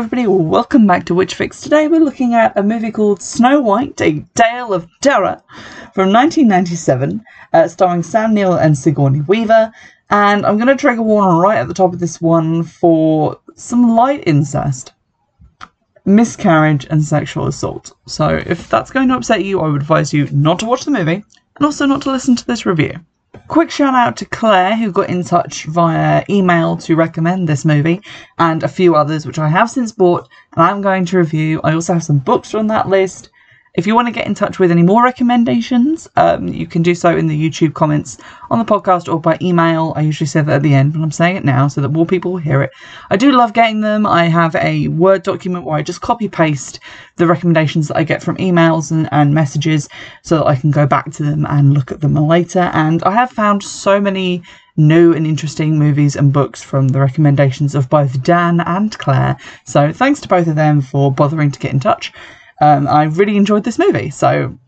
everybody, welcome back to Witch Fix. Today we're looking at a movie called Snow White, A Tale of Terror from 1997, uh, starring Sam Neill and Sigourney Weaver. And I'm going to trigger warning right at the top of this one for some light incest, miscarriage, and sexual assault. So if that's going to upset you, I would advise you not to watch the movie and also not to listen to this review. Quick shout out to Claire, who got in touch via email to recommend this movie, and a few others, which I have since bought and I'm going to review. I also have some books on that list. If you want to get in touch with any more recommendations, um, you can do so in the YouTube comments on the podcast or by email. I usually say that at the end, but I'm saying it now so that more people will hear it. I do love getting them. I have a Word document where I just copy paste the recommendations that I get from emails and, and messages so that I can go back to them and look at them later. And I have found so many new and interesting movies and books from the recommendations of both Dan and Claire. So thanks to both of them for bothering to get in touch. Um, I really enjoyed this movie, so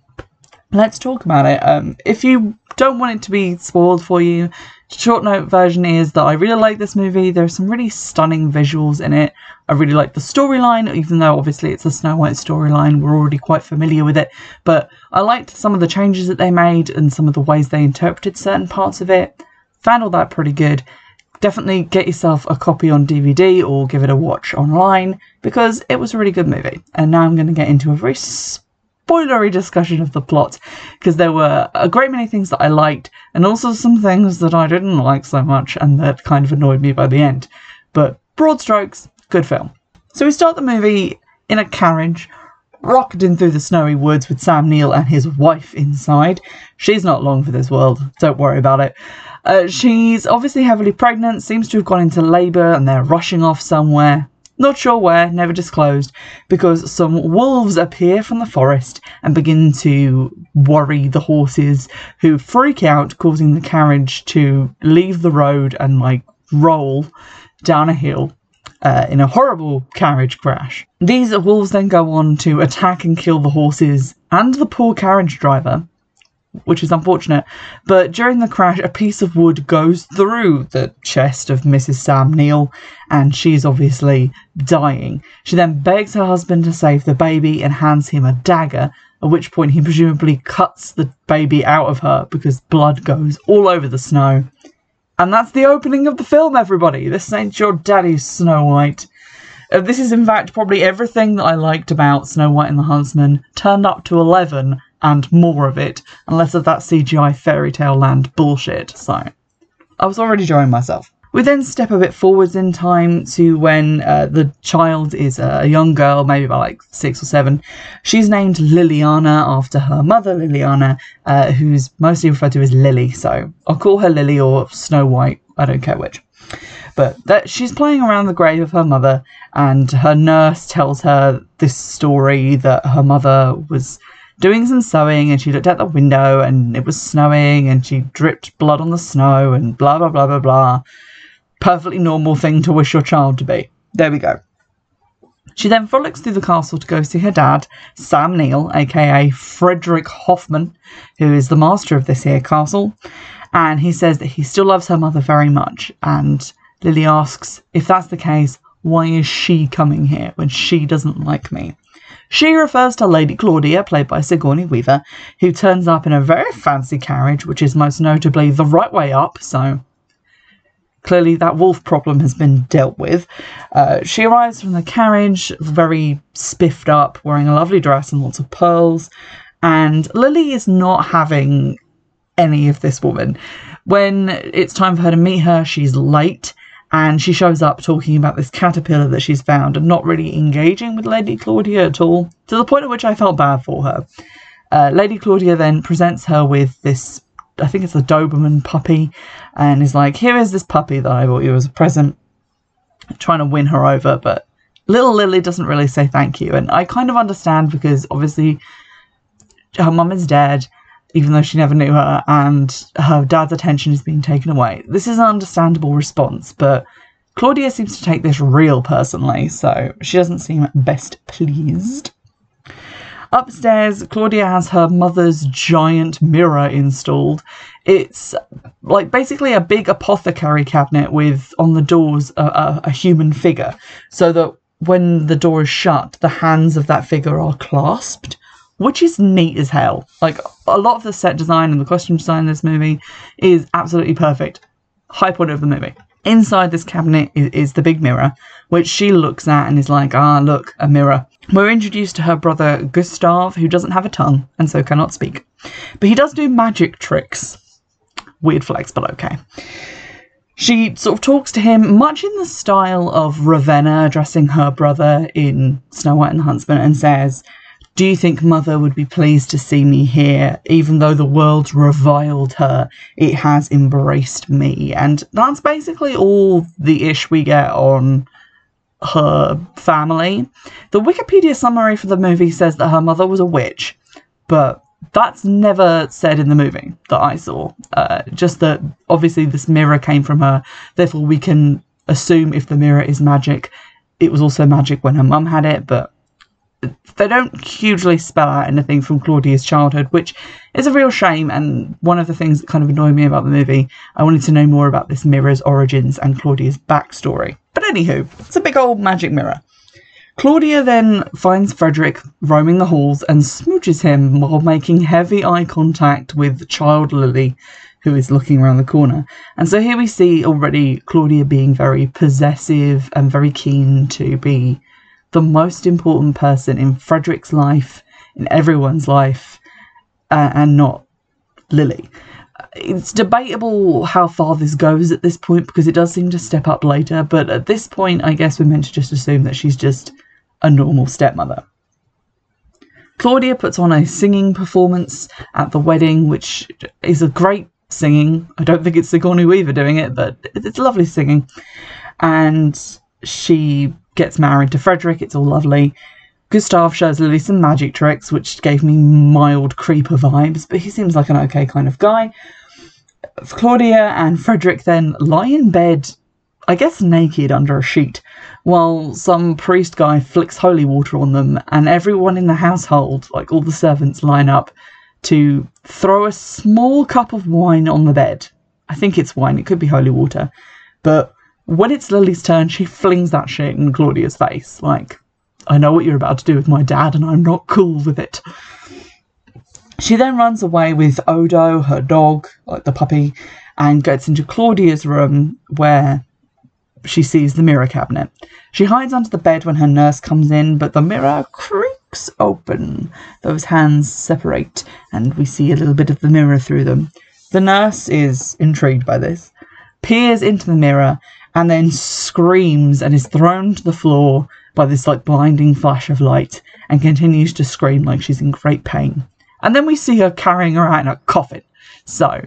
let's talk about it. Um, if you don't want it to be spoiled for you, short note version is that I really like this movie. There are some really stunning visuals in it. I really like the storyline, even though obviously it's a Snow White storyline. We're already quite familiar with it, but I liked some of the changes that they made and some of the ways they interpreted certain parts of it. Found all that pretty good definitely get yourself a copy on DVD or give it a watch online because it was a really good movie. And now I'm going to get into a very spoilery discussion of the plot because there were a great many things that I liked and also some things that I didn't like so much and that kind of annoyed me by the end. But broad strokes, good film. So we start the movie in a carriage rocketing through the snowy woods with Sam Neill and his wife inside. She's not long for this world, don't worry about it. Uh, she's obviously heavily pregnant, seems to have gone into labour, and they're rushing off somewhere. Not sure where, never disclosed, because some wolves appear from the forest and begin to worry the horses, who freak out, causing the carriage to leave the road and like roll down a hill. Uh, in a horrible carriage crash. These wolves then go on to attack and kill the horses and the poor carriage driver, which is unfortunate. But during the crash, a piece of wood goes through the chest of Mrs. Sam Neill, and she's obviously dying. She then begs her husband to save the baby and hands him a dagger, at which point he presumably cuts the baby out of her because blood goes all over the snow. And that's the opening of the film, everybody. This ain't your daddy's Snow White. Uh, this is, in fact, probably everything that I liked about Snow White and the Huntsman turned up to 11 and more of it, and less of that CGI fairy tale land bullshit. So, I was already enjoying myself. We then step a bit forwards in time to when uh, the child is a young girl, maybe about like six or seven. She's named Liliana after her mother, Liliana, uh, who's mostly referred to as Lily. So I'll call her Lily or Snow White. I don't care which. But that she's playing around the grave of her mother, and her nurse tells her this story that her mother was doing some sewing and she looked out the window and it was snowing and she dripped blood on the snow and blah blah blah blah blah. Perfectly normal thing to wish your child to be. There we go. She then frolics through the castle to go see her dad, Sam Neill, aka Frederick Hoffman, who is the master of this here castle. And he says that he still loves her mother very much. And Lily asks, if that's the case, why is she coming here when she doesn't like me? She refers to Lady Claudia, played by Sigourney Weaver, who turns up in a very fancy carriage, which is most notably the right way up, so clearly that wolf problem has been dealt with. Uh, she arrives from the carriage, very spiffed up, wearing a lovely dress and lots of pearls, and Lily is not having any of this woman. When it's time for her to meet her, she's late and she shows up talking about this caterpillar that she's found and not really engaging with Lady Claudia at all, to the point at which I felt bad for her. Uh, Lady Claudia then presents her with this, I think it's a Doberman puppy, and is like, Here is this puppy that I bought you as a present, trying to win her over, but little Lily doesn't really say thank you. And I kind of understand because obviously her mum is dead even though she never knew her, and her dad's attention is being taken away. This is an understandable response, but Claudia seems to take this real personally, so she doesn't seem best pleased. Upstairs, Claudia has her mother's giant mirror installed. It's like basically a big apothecary cabinet with on the doors a, a, a human figure, so that when the door is shut, the hands of that figure are clasped, which is neat as hell. Like a lot of the set design and the costume design in this movie is absolutely perfect. High point of the movie. Inside this cabinet is, is the big mirror, which she looks at and is like, ah, look, a mirror. We're introduced to her brother Gustav, who doesn't have a tongue and so cannot speak. But he does do magic tricks. Weird flex, but okay. She sort of talks to him much in the style of Ravenna addressing her brother in Snow White and the Huntsman and says, Do you think mother would be pleased to see me here? Even though the world's reviled her, it has embraced me. And that's basically all the ish we get on her family. The Wikipedia summary for the movie says that her mother was a witch, but that's never said in the movie that I saw. Uh, just that obviously this mirror came from her, therefore we can assume if the mirror is magic, it was also magic when her mum had it, but they don't hugely spell out anything from Claudia's childhood, which is a real shame. And one of the things that kind of annoyed me about the movie, I wanted to know more about this mirror's origins and Claudia's backstory. But anywho, it's a big old magic mirror. Claudia then finds Frederick roaming the halls and smooches him while making heavy eye contact with child Lily, who is looking around the corner. And so here we see already Claudia being very possessive and very keen to be the most important person in Frederick's life, in everyone's life, uh, and not Lily. It's debatable how far this goes at this point because it does seem to step up later, but at this point, I guess we're meant to just assume that she's just a normal stepmother. Claudia puts on a singing performance at the wedding, which is a great singing. I don't think it's Sigourney Weaver doing it, but it's lovely singing. And she gets married to Frederick. It's all lovely. Gustav shows Lily some magic tricks, which gave me mild creeper vibes, but he seems like an okay kind of guy. Claudia and Frederick then lie in bed, I guess naked under a sheet, while some priest guy flicks holy water on them, and everyone in the household, like all the servants, line up to throw a small cup of wine on the bed. I think it's wine, it could be holy water. But when it's Lily's turn, she flings that shit in Claudia's face. Like, I know what you're about to do with my dad, and I'm not cool with it. She then runs away with Odo, her dog, like the puppy, and gets into Claudia's room where she sees the mirror cabinet. She hides under the bed when her nurse comes in, but the mirror creaks open. Those hands separate, and we see a little bit of the mirror through them. The nurse is intrigued by this, peers into the mirror, and then screams and is thrown to the floor by this like blinding flash of light and continues to scream like she's in great pain. And then we see her carrying in a coffin. So,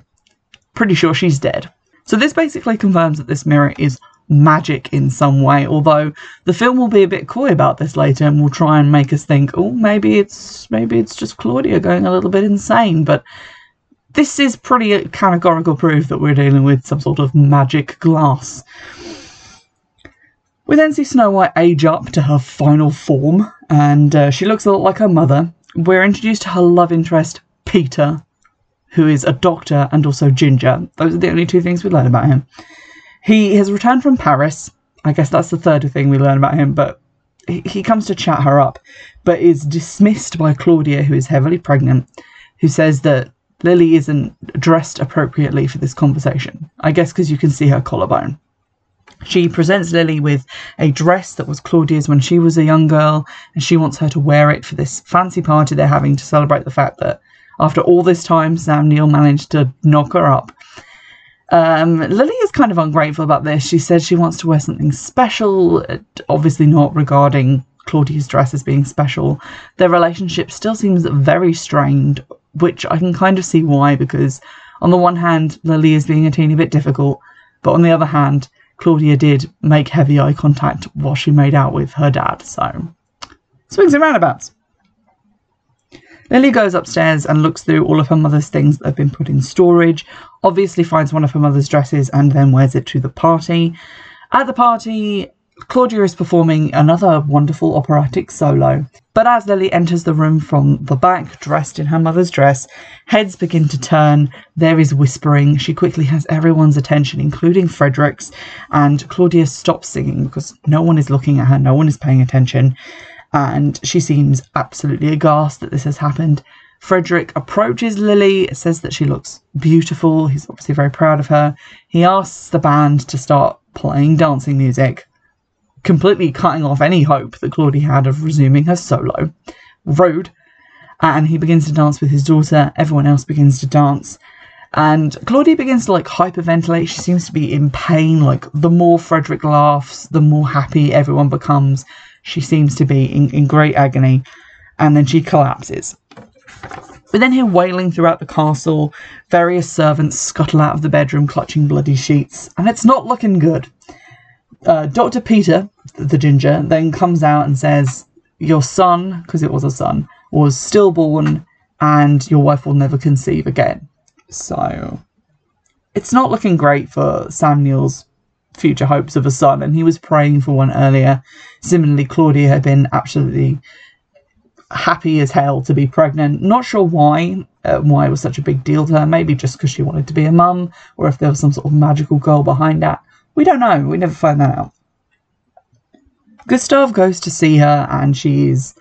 pretty sure she's dead. So this basically confirms that this mirror is magic in some way. Although the film will be a bit coy about this later and will try and make us think, oh, maybe it's maybe it's just Claudia going a little bit insane. But this is pretty categorical proof that we're dealing with some sort of magic glass. We then see Snow White age up to her final form, and uh, she looks a lot like her mother. We're introduced to her love interest, Peter, who is a doctor and also ginger. Those are the only two things we learn about him. He has returned from Paris. I guess that's the third thing we learn about him, but he comes to chat her up, but is dismissed by Claudia, who is heavily pregnant, who says that Lily isn't dressed appropriately for this conversation. I guess because you can see her collarbone. She presents Lily with a dress that was Claudia's when she was a young girl, and she wants her to wear it for this fancy party they're having to celebrate the fact that after all this time, Sam Neill managed to knock her up um, Lily is kind of ungrateful about this. She says she wants to wear something special, obviously not regarding Claudia's dress as being special. Their relationship still seems very strained, which I can kind of see why, because on the one hand, Lily is being a teeny bit difficult, but on the other hand, Claudia did make heavy eye contact while she made out with her dad, so swings and roundabouts. Lily goes upstairs and looks through all of her mother's things that have been put in storage, obviously finds one of her mother's dresses and then wears it to the party. At the party, Claudia is performing another wonderful operatic solo. But as Lily enters the room from the back, dressed in her mother's dress, heads begin to turn. There is whispering. She quickly has everyone's attention, including Frederick's, and Claudia stops singing because no one is looking at her, no one is paying attention, and she seems absolutely aghast that this has happened. Frederick approaches Lily, says that she looks beautiful. He's obviously very proud of her. He asks the band to start playing dancing music completely cutting off any hope that Claudia had of resuming her solo. Rude. And he begins to dance with his daughter. Everyone else begins to dance. And Claudia begins to like hyperventilate. She seems to be in pain. Like the more Frederick laughs, the more happy everyone becomes. She seems to be in, in great agony. And then she collapses. We then hear wailing throughout the castle. Various servants scuttle out of the bedroom clutching bloody sheets. And it's not looking good. Uh, Dr. Peter, the ginger, then comes out and says, Your son, because it was a son, was stillborn and your wife will never conceive again. So it's not looking great for Sam Neill's future hopes of a son, and he was praying for one earlier. Similarly, Claudia had been absolutely happy as hell to be pregnant. Not sure why, uh, why it was such a big deal to her. Maybe just because she wanted to be a mum, or if there was some sort of magical goal behind that. We don't know. We never find that out. Gustav goes to see her and she's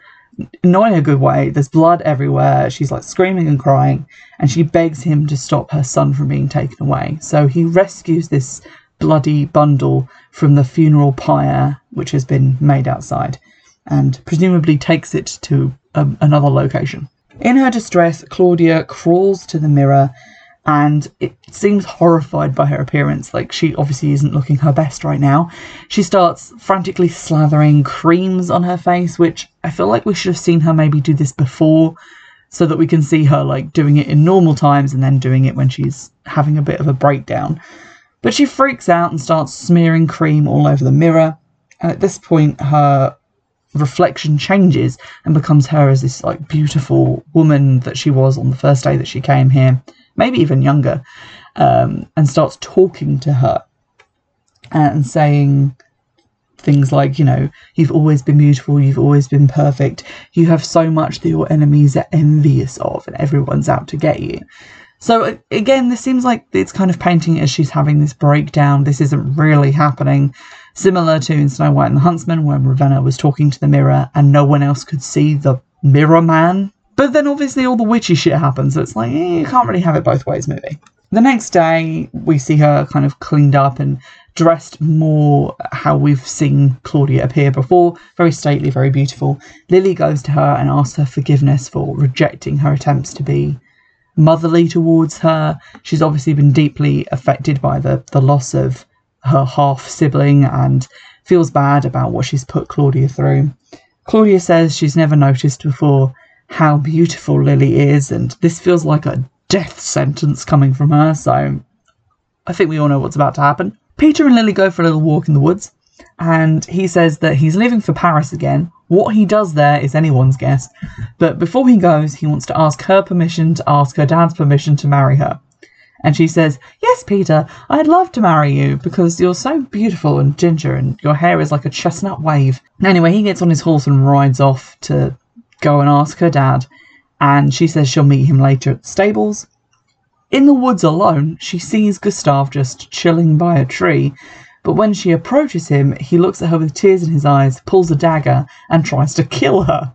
not in a good way. There's blood everywhere. She's like screaming and crying, and she begs him to stop her son from being taken away. So he rescues this bloody bundle from the funeral pyre, which has been made outside, and presumably takes it to um, another location. In her distress, Claudia crawls to the mirror and it seems horrified by her appearance. Like she obviously isn't looking her best right now. She starts frantically slathering creams on her face, which I feel like we should have seen her maybe do this before so that we can see her like doing it in normal times and then doing it when she's having a bit of a breakdown. But she freaks out and starts smearing cream all over the mirror. And at this point, her reflection changes and becomes her as this like beautiful woman that she was on the first day that she came here maybe even younger, um, and starts talking to her and saying things like, you know, you've always been beautiful, you've always been perfect, you have so much that your enemies are envious of, and everyone's out to get you. So again, this seems like it's kind of painting as she's having this breakdown. This isn't really happening. Similar to in Snow White and the Huntsman, when Ravenna was talking to the mirror and no one else could see the mirror man. But then obviously all the witchy shit happens, it's like, eh, you can't really have it both ways, movie. The next day, we see her kind of cleaned up and dressed more how we've seen Claudia appear before. Very stately, very beautiful. Lily goes to her and asks her forgiveness for rejecting her attempts to be motherly towards her. She's obviously been deeply affected by the, the loss of her half sibling and feels bad about what she's put Claudia through. Claudia says she's never noticed before how beautiful Lily is, and this feels like a death sentence coming from her, so I think we all know what's about to happen. Peter and Lily go for a little walk in the woods, and he says that he's leaving for Paris again. What he does there is anyone's guess, but before he goes, he wants to ask her permission to ask her dad's permission to marry her. And she says, Yes, Peter, I'd love to marry you because you're so beautiful and ginger and your hair is like a chestnut wave. Anyway, he gets on his horse and rides off to go and ask her dad, and she says she'll meet him later at the stables. In the woods alone, she sees Gustav just chilling by a tree, but when she approaches him, he looks at her with tears in his eyes, pulls a dagger, and tries to kill her.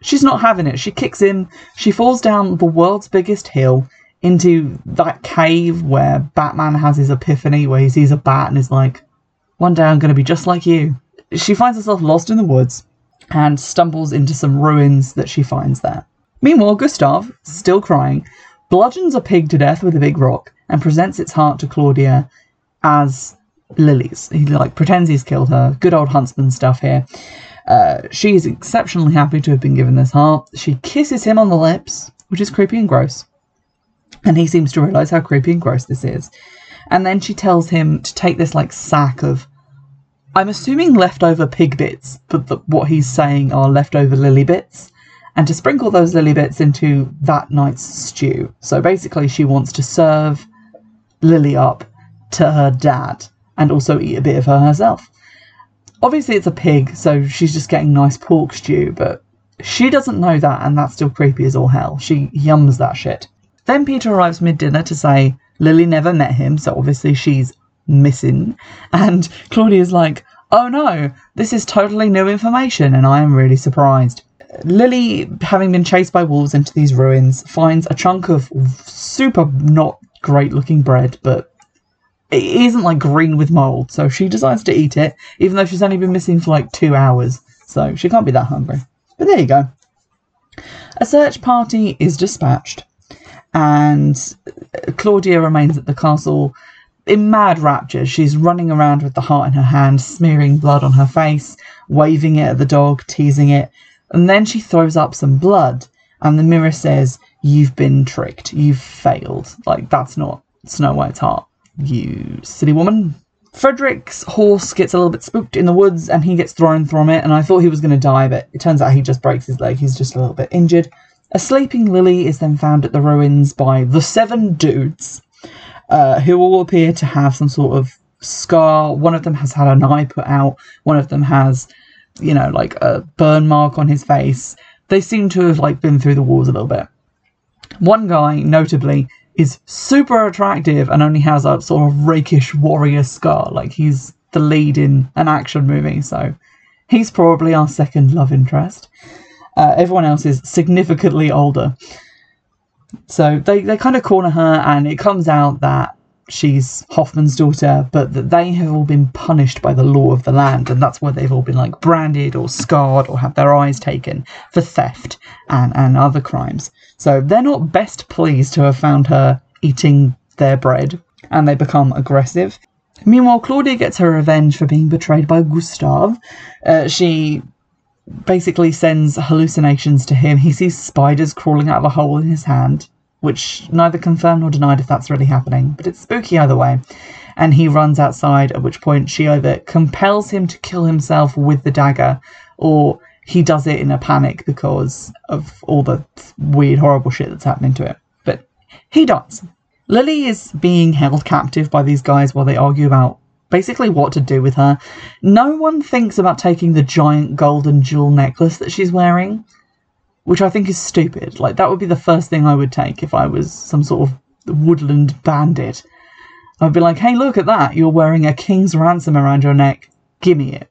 She's not having it. She kicks him, she falls down the world's biggest hill into that cave where Batman has his epiphany, where he sees a bat and is like, One day I'm going to be just like you. She finds herself lost in the woods and stumbles into some ruins that she finds there. Meanwhile, Gustav, still crying, bludgeons a pig to death with a big rock and presents its heart to Claudia as Lily's. He like pretends he's killed her. Good old huntsman stuff here. Uh, she is exceptionally happy to have been given this heart. She kisses him on the lips, which is creepy and gross. And he seems to realize how creepy and gross this is. And then she tells him to take this like sack of I'm assuming leftover pig bits, but the, what he's saying are leftover lily bits, and to sprinkle those lily bits into that night's stew. So basically, she wants to serve Lily up to her dad and also eat a bit of her herself. Obviously, it's a pig, so she's just getting nice pork stew, but she doesn't know that, and that's still creepy as all hell. She yums that shit. Then Peter arrives mid dinner to say Lily never met him, so obviously she's missing. And Claudia's like, oh no, this is totally new information, and I am really surprised. Lily, having been chased by wolves into these ruins, finds a chunk of super not great looking bread, but it isn't like green with mold, so she decides to eat it, even though she's only been missing for like two hours, so she can't be that hungry. But there you go. A search party is dispatched, and Claudia remains at the castle in mad rapture. She's running around with the heart in her hand, smearing blood on her face, waving it at the dog, teasing it, and then she throws up some blood, and the mirror says, You've been tricked. You've failed. Like, that's not Snow White's heart. You silly woman. Frederick's horse gets a little bit spooked in the woods and he gets thrown from it, and I thought he was going to die, but it turns out he just breaks his leg. He's just a little bit injured. A sleeping Lily is then found at the ruins by the seven dudes, uh, who all appear to have some sort of scar. One of them has had an eye put out, one of them has, you know, like a burn mark on his face. They seem to have like been through the wars a little bit. One guy, notably, is super attractive and only has a sort of rakish warrior scar. Like he's the lead in an action movie, so he's probably our second love interest. Uh, everyone else is significantly older. So they, they kind of corner her, and it comes out that she's Hoffman's daughter, but that they have all been punished by the law of the land, and that's why they've all been like branded or scarred or have their eyes taken for theft and, and other crimes. So they're not best pleased to have found her eating their bread, and they become aggressive. Meanwhile, Claudia gets her revenge for being betrayed by Gustav. Uh, she basically sends hallucinations to him. He sees spiders crawling out of a hole in his hand, which neither confirmed nor denied if that's really happening, but it's spooky either way. And he runs outside, at which point she either compels him to kill himself with the dagger, or he does it in a panic because of all the weird, horrible shit that's happening to it. But he dies. Lily is being held captive by these guys while they argue about basically what to do with her. No one thinks about taking the giant golden jewel necklace that she's wearing, which I think is stupid. Like, that would be the first thing I would take if I was some sort of woodland bandit. I'd be like, hey, look at that. You're wearing a king's ransom around your neck. Gimme it.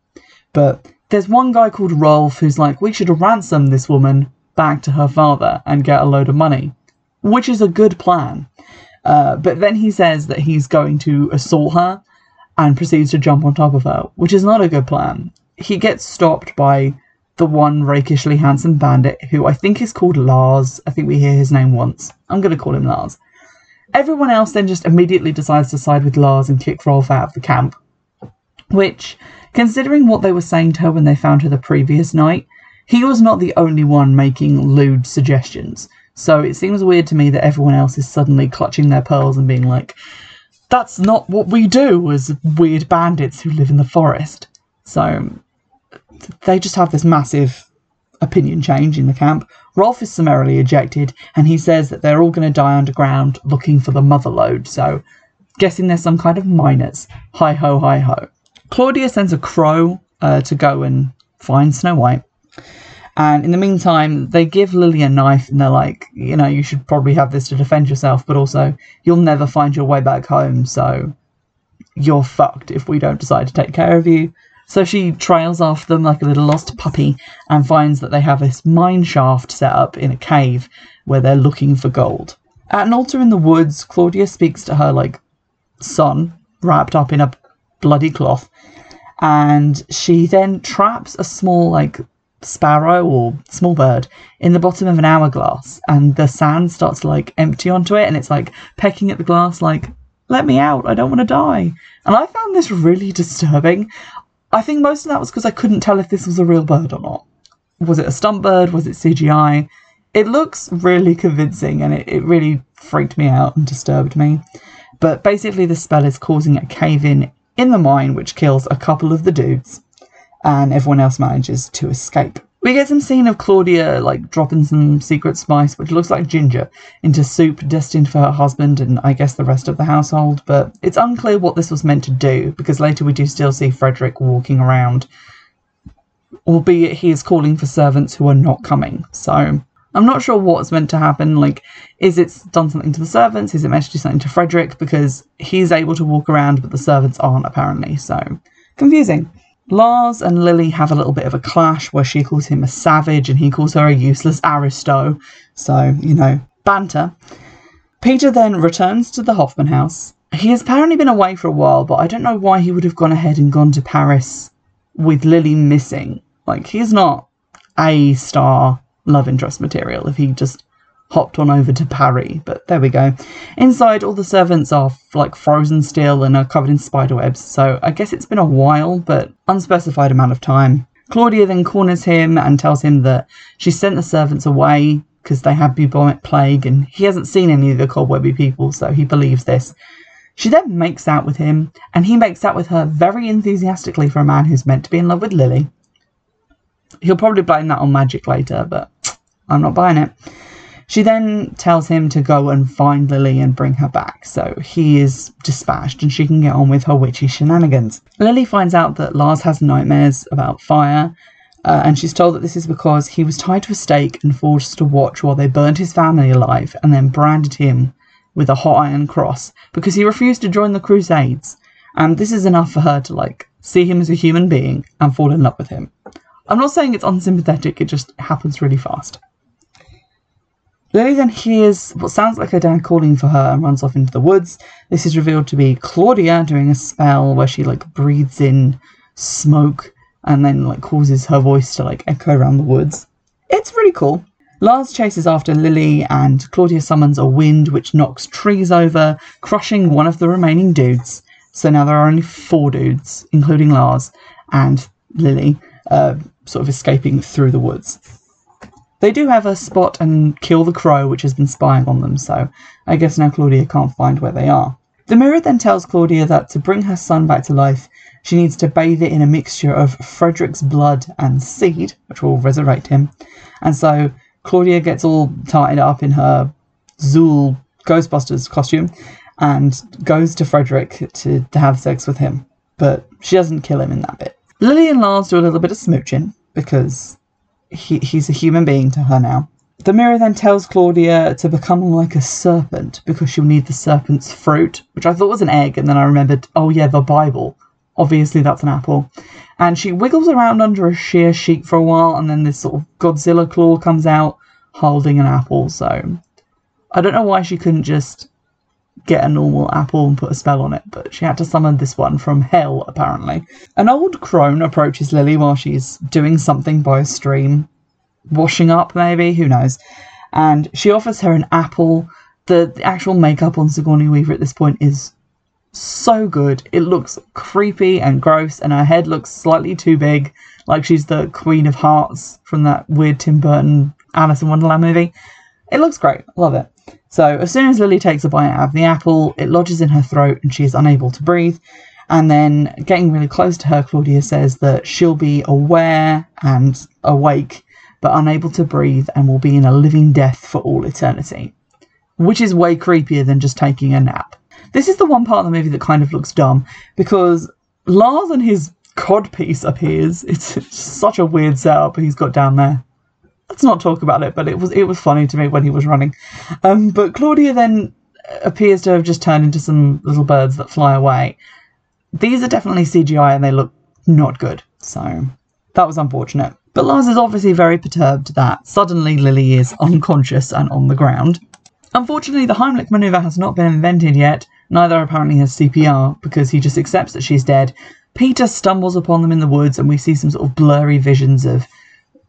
But there's one guy called Rolf who's like, we should ransom this woman back to her father and get a load of money, which is a good plan. Uh, but then he says that he's going to assault her and proceeds to jump on top of her, which is not a good plan. He gets stopped by the one rakishly handsome bandit who I think is called Lars. I think we hear his name once. I'm going to call him Lars. Everyone else then just immediately decides to side with Lars and kick Rolf out of the camp, which, considering what they were saying to her when they found her the previous night, he was not the only one making lewd suggestions. So it seems weird to me that everyone else is suddenly clutching their pearls and being like, that's not what we do as weird bandits who live in the forest. So they just have this massive opinion change in the camp. Rolf is summarily ejected, and he says that they're all going to die underground looking for the mother lode. So, guessing there's some kind of miners. Hi ho, hi ho. Claudia sends a crow uh, to go and find Snow White. And in the meantime, they give Lily a knife and they're like, you know, you should probably have this to defend yourself, but also you'll never find your way back home, so you're fucked if we don't decide to take care of you. So she trails after them like a little lost puppy and finds that they have this mine shaft set up in a cave where they're looking for gold. At an altar in the woods, Claudia speaks to her like son, wrapped up in a bloody cloth, and she then traps a small like sparrow or small bird in the bottom of an hourglass and the sand starts to like empty onto it and it's like pecking at the glass like let me out i don't want to die. And i found this really disturbing. I think most of that was because i couldn't tell if this was a real bird or not. Was it a stunt bird? Was it cgi it looks really convincing and it, it really freaked me out and disturbed me. But basically the spell is causing a cave in in the mine which kills a couple of the dudes and everyone else manages to escape. We get some scene of Claudia like dropping some secret spice, which looks like ginger, into soup destined for her husband and I guess the rest of the household, but it's unclear what this was meant to do because later we do still see Frederick walking around, albeit he is calling for servants who are not coming. So I'm not sure what's meant to happen. Like, is it done something to the servants? Is it meant to do something to Frederick? Because he's able to walk around, but the servants aren't apparently. So confusing. Lars and Lily have a little bit of a clash where she calls him a savage and he calls her a useless aristo. So, you know, banter. Peter then returns to the Hoffman house. He has apparently been away for a while, but I don't know why he would have gone ahead and gone to Paris with Lily missing. Like, he's not a star love interest material if he just hopped on over to Parry, but there we go. Inside, all the servants are like frozen still and are covered in spider webs, so I guess it's been a while, but unspecified amount of time. Claudia then corners him and tells him that she sent the servants away because they had bubonic plague and he hasn't seen any of the cobwebby people, so he believes this. She then makes out with him, and he makes out with her very enthusiastically for a man who's meant to be in love with Lily. He'll probably blame that on magic later, but I'm not buying it. She then tells him to go and find Lily and bring her back, so he is dispatched and she can get on with her witchy shenanigans. Lily finds out that Lars has nightmares about fire, uh, and she's told that this is because he was tied to a stake and forced to watch while they burned his family alive and then branded him with a hot iron cross because he refused to join the Crusades. And this is enough for her to like see him as a human being and fall in love with him. I'm not saying it's unsympathetic, it just happens really fast. Lily then hears what sounds like her dad calling for her and runs off into the woods. This is revealed to be Claudia doing a spell where she like breathes in smoke and then like causes her voice to like echo around the woods. It's really cool. Lars chases after Lily and Claudia summons a wind which knocks trees over, crushing one of the remaining dudes. So now there are only four dudes, including Lars and Lily, uh, sort of escaping through the woods. They do have a spot and kill the crow, which has been spying on them, so I guess now Claudia can't find where they are. The mirror then tells Claudia that to bring her son back to life, she needs to bathe it in a mixture of Frederick's blood and seed, which will resurrect him. And so Claudia gets all tied up in her Zuul Ghostbusters costume and goes to Frederick to, to have sex with him. But she doesn't kill him in that bit. Lily and Lars do a little bit of smooching because he, he's a human being to her now. The mirror then tells Claudia to become like a serpent because she'll need the serpent's fruit, which I thought was an egg, and then I remembered, oh yeah, the Bible. Obviously, that's an apple. And she wiggles around under a sheer sheet for a while, and then this sort of Godzilla claw comes out holding an apple. So I don't know why she couldn't just get a normal apple and put a spell on it, but she had to summon this one from hell, apparently. An old crone approaches Lily while she's doing something by a stream, washing up maybe, who knows. And she offers her an apple. The, the actual makeup on Sigourney Weaver at this point is so good. It looks creepy and gross, and her head looks slightly too big, like she's the Queen of Hearts from that weird Tim Burton Alice in Wonderland movie. It looks great. Love it. So as soon as Lily takes a bite out of the apple, it lodges in her throat and she is unable to breathe. And then getting really close to her, Claudia says that she'll be aware and awake, but unable to breathe and will be in a living death for all eternity. Which is way creepier than just taking a nap. This is the one part of the movie that kind of looks dumb because Lars and his codpiece appears. It's, it's such a weird setup he's got down there let's not talk about it, but it was it was funny to me when he was running. Um, but Claudia then appears to have just turned into some little birds that fly away. These are definitely CGI and they look not good, so that was unfortunate. But Lars is obviously very perturbed that suddenly Lily is unconscious and on the ground. Unfortunately, the Heimlich maneuver has not been invented yet, neither apparently has CPR, because he just accepts that she's dead. Peter stumbles upon them in the woods, and we see some sort of blurry visions of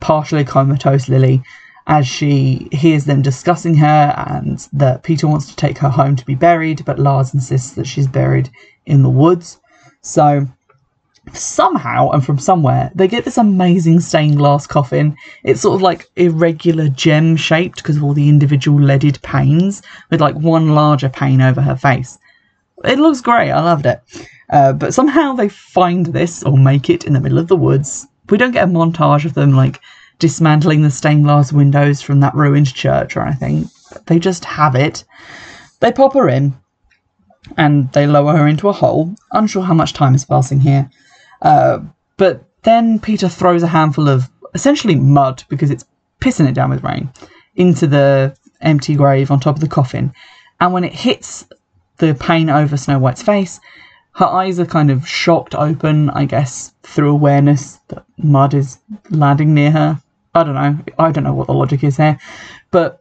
partially comatose Lily as she hears them discussing her and that Peter wants to take her home to be buried, but Lars insists that she's buried in the woods. So somehow and from somewhere they get this amazing stained glass coffin. It's sort of like irregular gem shaped because of all the individual leaded panes with like one larger pane over her face. It looks great. I loved it. Uh, but somehow they find this or make it in the middle of the woods. We don't get a montage of them like dismantling the stained glass windows from that ruined church or anything. They just have it. They pop her in and they lower her into a hole. Unsure how much time is passing here. Uh, but then Peter throws a handful of essentially mud because it's pissing it down with rain into the empty grave on top of the coffin. And when it hits the paint over Snow White's face, her eyes are kind of shocked open, I guess, through awareness that mud is landing near her. I don't know. I don't know what the logic is here. But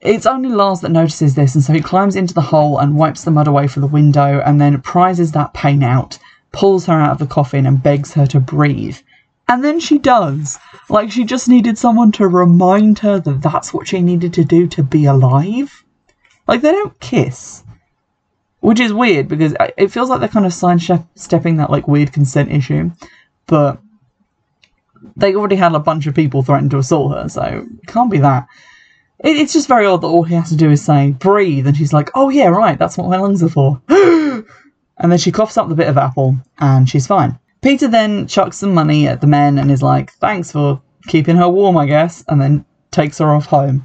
it's only Lars that notices this, and so he climbs into the hole and wipes the mud away from the window and then prizes that pane out, pulls her out of the coffin, and begs her to breathe. And then she does. Like she just needed someone to remind her that that's what she needed to do to be alive. Like they don't kiss. Which is weird because it feels like they're kind of sidestepping that like weird consent issue. But they already had a bunch of people threaten to assault her, so it can't be that. It, it's just very odd that all he has to do is say, breathe, and she's like, oh yeah, right, that's what my lungs are for. and then she coughs up the bit of apple, and she's fine. Peter then chucks some money at the men and is like, thanks for keeping her warm, I guess, and then takes her off home.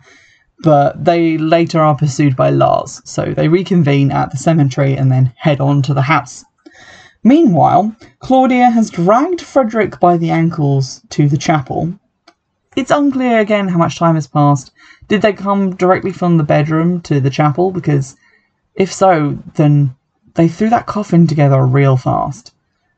But they later are pursued by Lars, so they reconvene at the cemetery and then head on to the house. Meanwhile, Claudia has dragged Frederick by the ankles to the chapel. It's unclear again how much time has passed. Did they come directly from the bedroom to the chapel? Because if so, then they threw that coffin together real fast.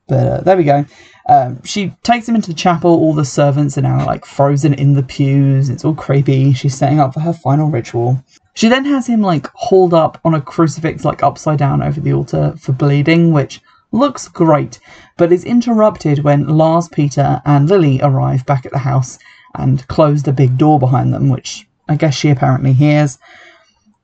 But uh, there we go. Um, she takes him into the chapel. All the servants are now like frozen in the pews. It's all creepy. She's setting up for her final ritual. She then has him like hauled up on a crucifix, like upside down over the altar for bleeding, which looks great, but is interrupted when Lars, Peter, and Lily arrive back at the house and close the big door behind them, which I guess she apparently hears.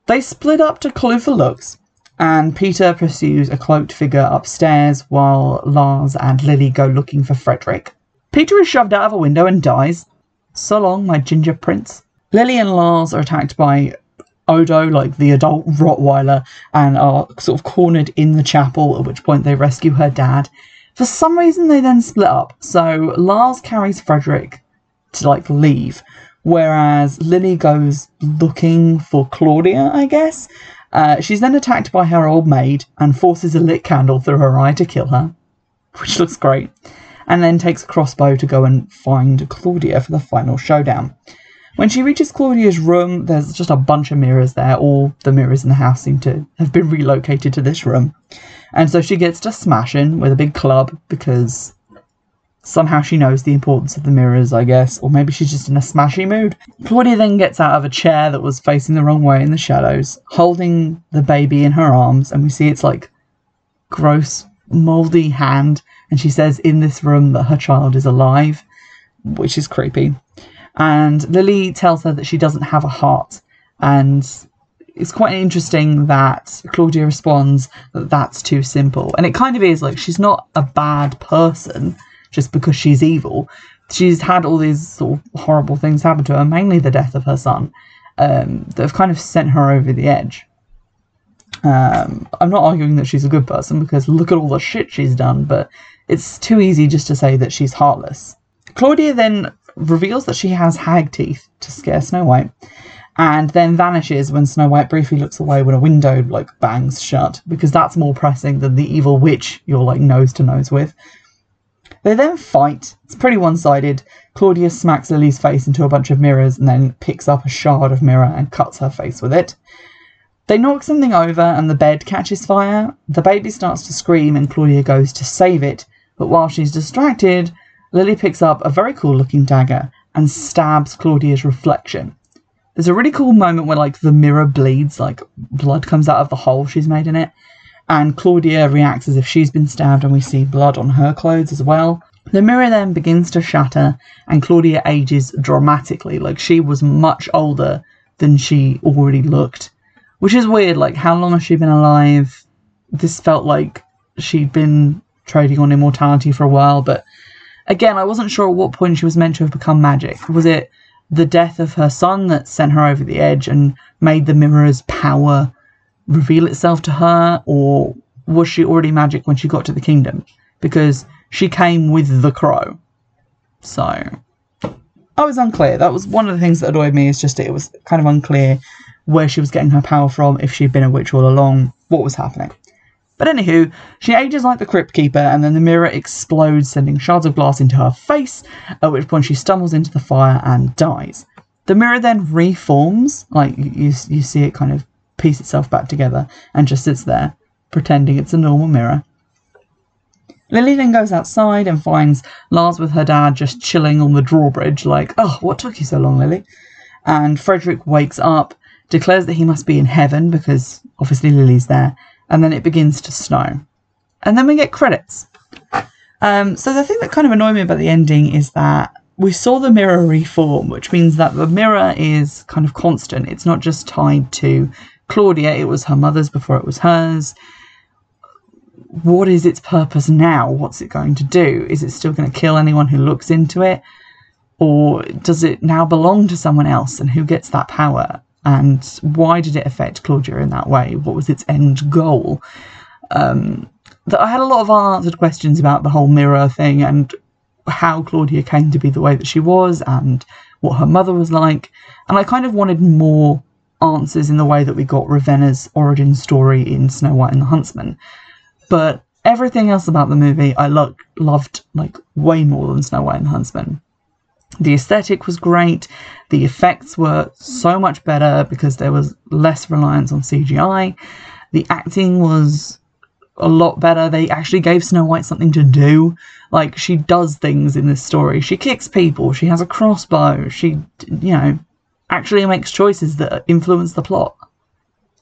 They split up to clue for looks, and Peter pursues a cloaked figure upstairs while Lars and Lily go looking for Frederick. Peter is shoved out of a window and dies. So long, my ginger prince. Lily and Lars are attacked by Odo, like the adult Rottweiler, and are sort of cornered in the chapel, at which point they rescue her dad. For some reason, they then split up. So Lars carries Frederick to like leave, whereas Lily goes looking for Claudia, I guess. Uh, she's then attacked by her old maid and forces a lit candle through her eye to kill her, which looks great, and then takes a crossbow to go and find Claudia for the final showdown. When she reaches Claudia's room, there's just a bunch of mirrors there. All the mirrors in the house seem to have been relocated to this room. And so she gets to smashing with a big club because Somehow she knows the importance of the mirrors, I guess, or maybe she's just in a smashy mood. Claudia then gets out of a chair that was facing the wrong way in the shadows, holding the baby in her arms, and we see its like gross, mouldy hand, and she says in this room that her child is alive, which is creepy. And Lily tells her that she doesn't have a heart, and it's quite interesting that Claudia responds that that's too simple. And it kind of is like she's not a bad person just because she's evil. She's had all these sort of horrible things happen to her, mainly the death of her son, um, that have kind of sent her over the edge. Um, I'm not arguing that she's a good person because look at all the shit she's done, but it's too easy just to say that she's heartless. Claudia then reveals that she has hag teeth to scare Snow White, and then vanishes when Snow White briefly looks away when a window like bangs shut because that's more pressing than the evil witch you're like nose to nose with. They then fight. It's pretty one sided. Claudia smacks Lily's face into a bunch of mirrors and then picks up a shard of mirror and cuts her face with it. They knock something over and the bed catches fire. The baby starts to scream and Claudia goes to save it, but while she's distracted, Lily picks up a very cool looking dagger and stabs Claudia's reflection. There's a really cool moment where like the mirror bleeds, like blood comes out of the hole she's made in it, and Claudia reacts as if she's been stabbed, and we see blood on her clothes as well. The mirror then begins to shatter, and Claudia ages dramatically. Like she was much older than she already looked, which is weird. Like, how long has she been alive? This felt like she'd been trading on immortality for a while, but again, I wasn't sure at what point she was meant to have become magic. Was it the death of her son that sent her over the edge and made the mirror's power reveal itself to her, or was she already magic when she got to the kingdom? Because she came with the crow. So, I was unclear. That was one of the things that annoyed me. Is just it was kind of unclear where she was getting her power from, if she'd been a witch all along, what was happening. But anywho, she ages like the Crypt Keeper, and then the mirror explodes, sending shards of glass into her face, at which point she stumbles into the fire and dies. The mirror then reforms, like you, you see it kind of piece itself back together, and just sits there, pretending it's a normal mirror. Lily then goes outside and finds Lars with her dad just chilling on the drawbridge, like, oh, what took you so long, Lily? And Frederick wakes up, declares that he must be in heaven because obviously Lily's there, and then it begins to snow. And then we get credits. Um, so the thing that kind of annoyed me about the ending is that we saw the mirror reform, which means that the mirror is kind of constant. It's not just tied to Claudia, it was her mother's before it was hers. What is its purpose now? What's it going to do? Is it still going to kill anyone who looks into it? Or does it now belong to someone else? And who gets that power? and why did it affect Claudia in that way? What was its end goal? Um, that I had a lot of unanswered questions about the whole mirror thing and how Claudia came to be the way that she was and what her mother was like. And I kind of wanted more answers in the way that we got Ravenna's origin story in Snow White and the Huntsman. But everything else about the movie I lo- loved like way more than Snow White and the Huntsman. The aesthetic was great. The effects were so much better because there was less reliance on CGI. The acting was a lot better. They actually gave Snow White something to do. Like, she does things in this story. She kicks people, she has a crossbow, she, you know, actually makes choices that influence the plot.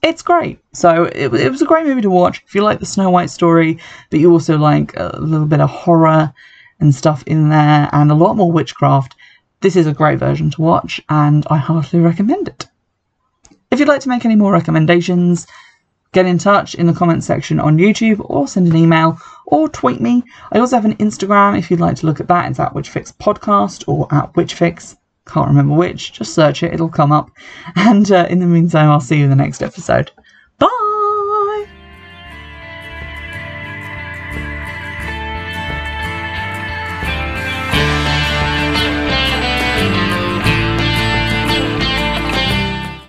It's great. So, it, it was a great movie to watch. If you like the Snow White story, but you also like a little bit of horror and stuff in there and a lot more witchcraft, this is a great version to watch and I heartily recommend it. If you'd like to make any more recommendations, get in touch in the comments section on YouTube or send an email or tweet me. I also have an Instagram if you'd like to look at that. It's at Witchfix Podcast or at Witchfix. Can't remember which. Just search it, it'll come up. And uh, in the meantime, I'll see you in the next episode. Bye!